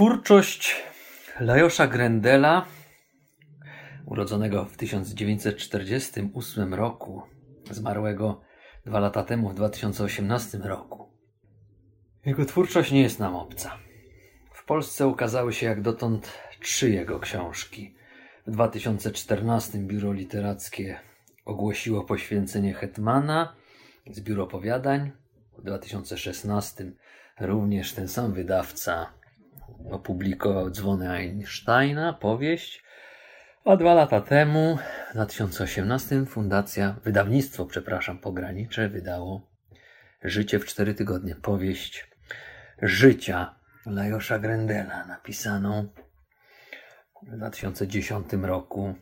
Twórczość Lajosza Grendela, urodzonego w 1948 roku, zmarłego dwa lata temu, w 2018 roku. Jego twórczość nie jest nam obca. W Polsce ukazały się jak dotąd trzy jego książki. W 2014 Biuro Literackie ogłosiło poświęcenie Hetmana z Biuro Opowiadań. W 2016 również ten sam wydawca opublikował Dzwony Einsteina, powieść, a dwa lata temu, w 2018, fundacja, wydawnictwo, przepraszam, pogranicze wydało Życie w cztery tygodnie, powieść życia Lajosza Grendela, napisaną w 2010 roku,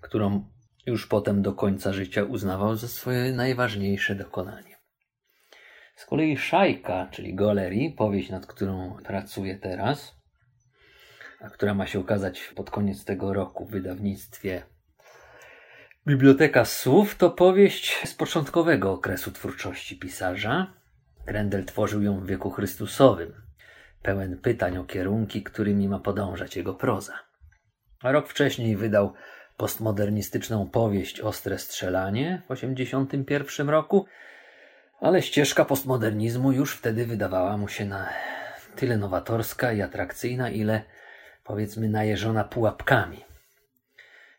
którą już potem do końca życia uznawał za swoje najważniejsze dokonanie. Z kolei Szajka, czyli Golerii, powieść, nad którą pracuję teraz, a która ma się ukazać pod koniec tego roku w wydawnictwie Biblioteka Słów, to powieść z początkowego okresu twórczości pisarza. Grendel tworzył ją w wieku Chrystusowym, pełen pytań o kierunki, którymi ma podążać jego proza. A rok wcześniej wydał postmodernistyczną powieść Ostre Strzelanie w 1981 roku, ale ścieżka postmodernizmu już wtedy wydawała mu się na tyle nowatorska i atrakcyjna, ile powiedzmy najeżona pułapkami.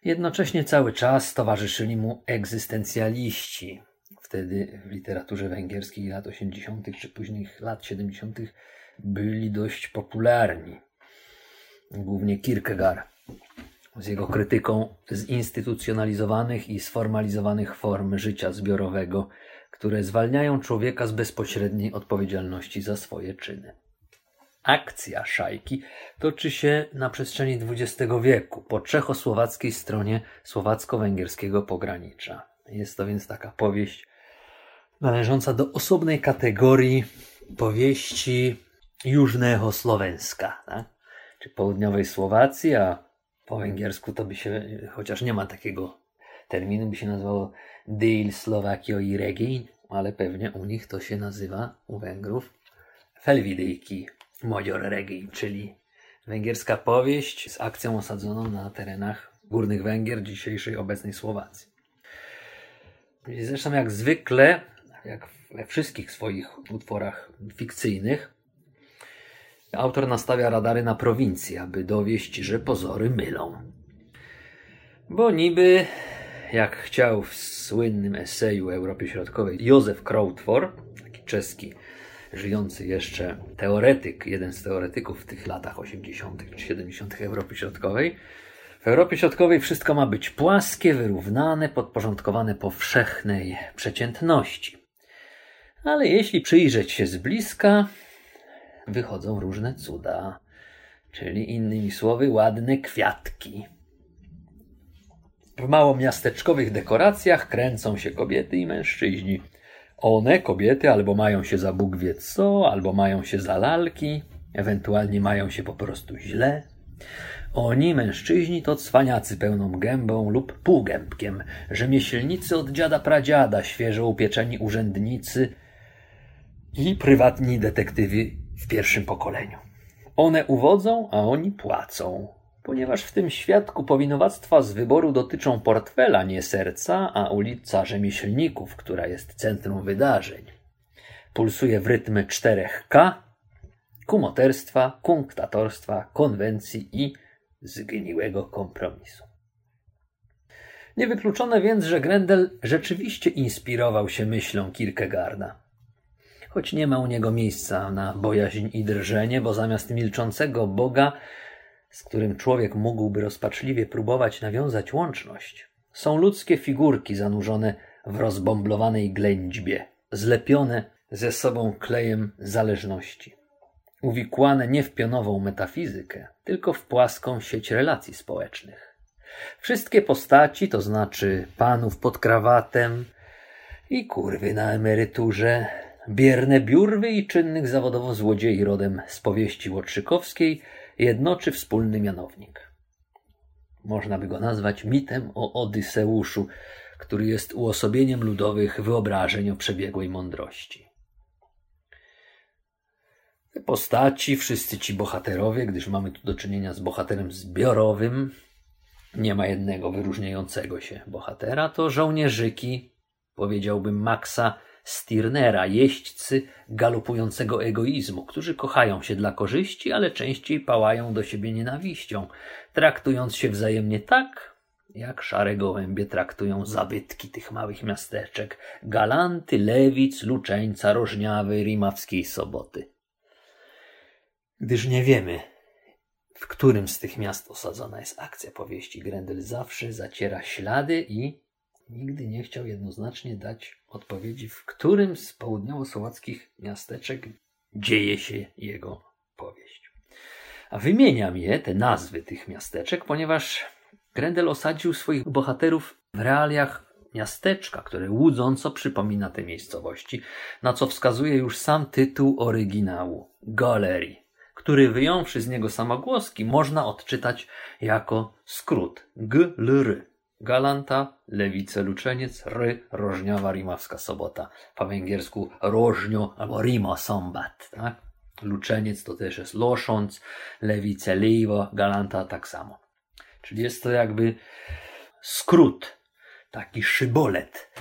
Jednocześnie cały czas towarzyszyli mu egzystencjaliści. Wtedy w literaturze węgierskiej lat 80. czy późnych lat 70. byli dość popularni. Głównie Kierkegaard z jego krytyką zinstytucjonalizowanych i sformalizowanych form życia zbiorowego, które zwalniają człowieka z bezpośredniej odpowiedzialności za swoje czyny. Akcja szajki toczy się na przestrzeni XX wieku po czechosłowackiej stronie słowacko-węgierskiego pogranicza. Jest to więc taka powieść należąca do osobnej kategorii powieści Jużnego Słowenska, tak? czy południowej Słowacji, a po węgiersku to by się, chociaż nie ma takiego terminu, by się nazywało Dél Slovakio i Regin, ale pewnie u nich to się nazywa, u Węgrów, Felvidejki Modior Regin, czyli węgierska powieść z akcją osadzoną na terenach górnych Węgier, dzisiejszej obecnej Słowacji. Zresztą jak zwykle, jak we wszystkich swoich utworach fikcyjnych, autor nastawia radary na prowincję, aby dowieść, że pozory mylą. Bo niby, jak chciał w słynnym eseju Europie Środkowej Józef Krautwor, taki czeski żyjący jeszcze teoretyk, jeden z teoretyków w tych latach 80. czy 70. Europy Środkowej. W Europie Środkowej wszystko ma być płaskie, wyrównane, podporządkowane powszechnej przeciętności. Ale jeśli przyjrzeć się z bliska, wychodzą różne cuda, czyli innymi słowy ładne kwiatki. W małomiasteczkowych dekoracjach kręcą się kobiety i mężczyźni. One, kobiety, albo mają się za Bóg wie co, albo mają się za lalki, ewentualnie mają się po prostu źle. Oni, mężczyźni, to cwaniacy pełną gębą lub półgębkiem, rzemieślnicy od dziada pradziada, świeżo upieczeni urzędnicy i prywatni detektywi w pierwszym pokoleniu. One uwodzą, a oni płacą ponieważ w tym świadku powinowactwa z wyboru dotyczą portfela, nie serca, a ulica Rzemieślników, która jest centrum wydarzeń. Pulsuje w rytmy czterech K, kumoterstwa, kunktatorstwa, konwencji i zgniłego kompromisu. Niewykluczone więc, że Grendel rzeczywiście inspirował się myślą Kierkegaarda. Choć nie ma u niego miejsca na bojaźń i drżenie, bo zamiast milczącego Boga z którym człowiek mógłby rozpaczliwie próbować nawiązać łączność, są ludzkie figurki zanurzone w rozbomblowanej ględźbie, zlepione ze sobą klejem zależności. uwikłane nie w pionową metafizykę, tylko w płaską sieć relacji społecznych. Wszystkie postaci, to znaczy panów pod krawatem i kurwy na emeryturze, bierne biurwy i czynnych zawodowo złodziei rodem z powieści Łotrzykowskiej, jednoczy wspólny mianownik. Można by go nazwać mitem o Odyseuszu, który jest uosobieniem ludowych wyobrażeń o przebiegłej mądrości. Te postaci, wszyscy ci bohaterowie, gdyż mamy tu do czynienia z bohaterem zbiorowym, nie ma jednego wyróżniającego się bohatera, to żołnierzyki, powiedziałbym Maxa Stirnera, jeźdźcy galopującego egoizmu, którzy kochają się dla korzyści, ale częściej pałają do siebie nienawiścią, traktując się wzajemnie tak, jak szare gołębie traktują zabytki tych małych miasteczek, Galanty, Lewic, Luczeńca, Rożniawy, Rimawskiej Soboty. Gdyż nie wiemy, w którym z tych miast osadzona jest akcja powieści, Grendel zawsze zaciera ślady i nigdy nie chciał jednoznacznie dać odpowiedzi, w którym z południowo-słowackich miasteczek dzieje się jego powieść. A wymieniam je, te nazwy tych miasteczek, ponieważ Grendel osadził swoich bohaterów w realiach miasteczka, które łudząco przypomina te miejscowości, na co wskazuje już sam tytuł oryginału Galery, który wyjąwszy z niego samogłoski można odczytać jako skrót GLR. Galanta, Lewice, Luczeniec, Ry, Rożniowa, Rimawska Sobota. Po węgiersku Rożnio albo Rimo Sombat, tak? Luczeniec to też jest Losząc, Lewice, Liwo, Galanta tak samo. Czyli jest to jakby skrót, taki szybolet,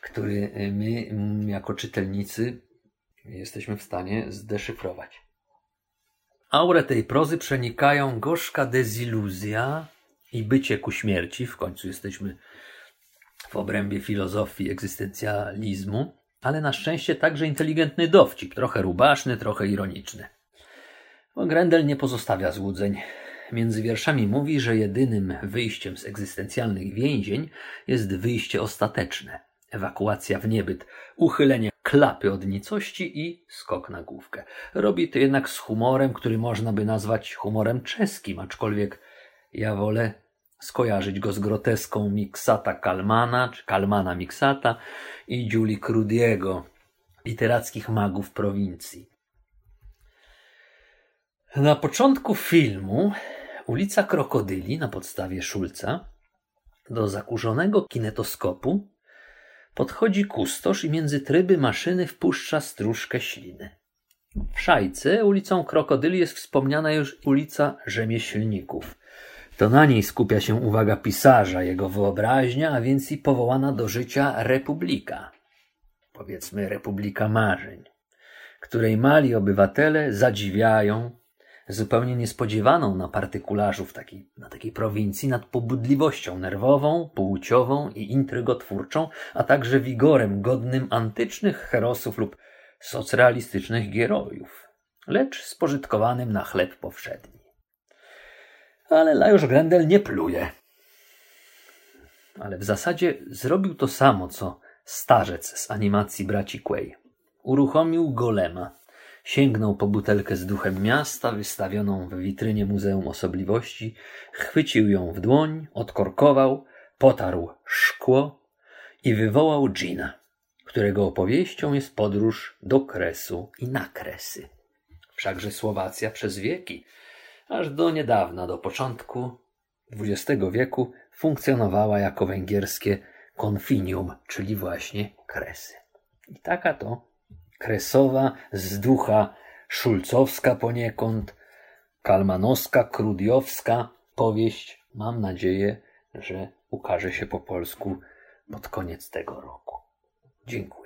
który my jako czytelnicy jesteśmy w stanie zdeszyfrować. Aurę tej prozy przenikają gorzka deziluzja i bycie ku śmierci. W końcu jesteśmy w obrębie filozofii egzystencjalizmu, ale na szczęście także inteligentny dowcip, trochę rubaszny, trochę ironiczny. Bo Grendel nie pozostawia złudzeń. Między wierszami mówi, że jedynym wyjściem z egzystencjalnych więzień jest wyjście ostateczne, ewakuacja w niebyt, uchylenie klapy od nicości i skok na główkę. Robi to jednak z humorem, który można by nazwać humorem czeskim, aczkolwiek ja wolę skojarzyć go z groteską Miksata Kalmana, czy Kalmana Miksata i Julie Crudiego, literackich magów prowincji. Na początku filmu ulica Krokodyli na podstawie Szulca do zakurzonego kinetoskopu podchodzi kustosz i między tryby maszyny wpuszcza stróżkę śliny. W Szajce ulicą Krokodyli jest wspomniana już ulica Rzemieślników. To na niej skupia się uwaga pisarza, jego wyobraźnia, a więc i powołana do życia republika. Powiedzmy republika marzeń, której mali obywatele zadziwiają, zupełnie niespodziewaną na partykularzów takiej, na takiej prowincji nad pobudliwością nerwową, płciową i intrygotwórczą, a także wigorem godnym antycznych herosów lub socrealistycznych gierojów, lecz spożytkowanym na chleb powszedni. Ale Lajos Grendel nie pluje. Ale w zasadzie zrobił to samo, co starzec z animacji braci Quay. Uruchomił golema, Sięgnął po butelkę z duchem miasta, wystawioną w witrynie Muzeum Osobliwości, chwycił ją w dłoń, odkorkował, potarł szkło i wywołał Gina, którego opowieścią jest podróż do Kresu i na Kresy. Wszakże Słowacja przez wieki, aż do niedawna, do początku XX wieku, funkcjonowała jako węgierskie konfinium, czyli właśnie Kresy. I taka to kresowa, z ducha szulcowska poniekąd, kalmanowska, krudiowska powieść. Mam nadzieję, że ukaże się po polsku pod koniec tego roku. Dziękuję.